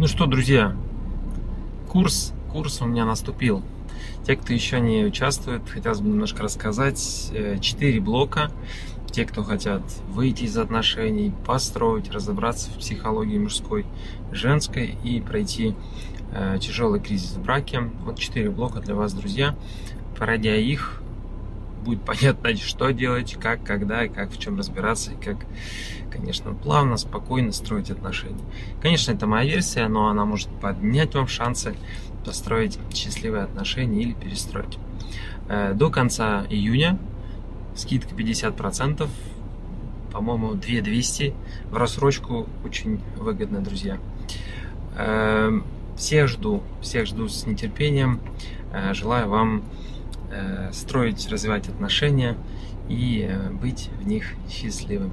Ну что, друзья, курс, курс у меня наступил. Те, кто еще не участвует, хотелось бы немножко рассказать. Э, четыре блока. Те, кто хотят выйти из отношений, построить, разобраться в психологии мужской, женской и пройти э, тяжелый кризис в браке. Вот четыре блока для вас, друзья. Пройдя их, будет понятно, что делать, как, когда и как в чем разбираться, и как, конечно, плавно, спокойно строить отношения. Конечно, это моя версия, но она может поднять вам шансы построить счастливые отношения или перестроить. Э, до конца июня скидка 50%, по-моему, 2200 в рассрочку очень выгодно, друзья. Э, всех жду, всех жду с нетерпением. Э, желаю вам строить, развивать отношения и быть в них счастливыми.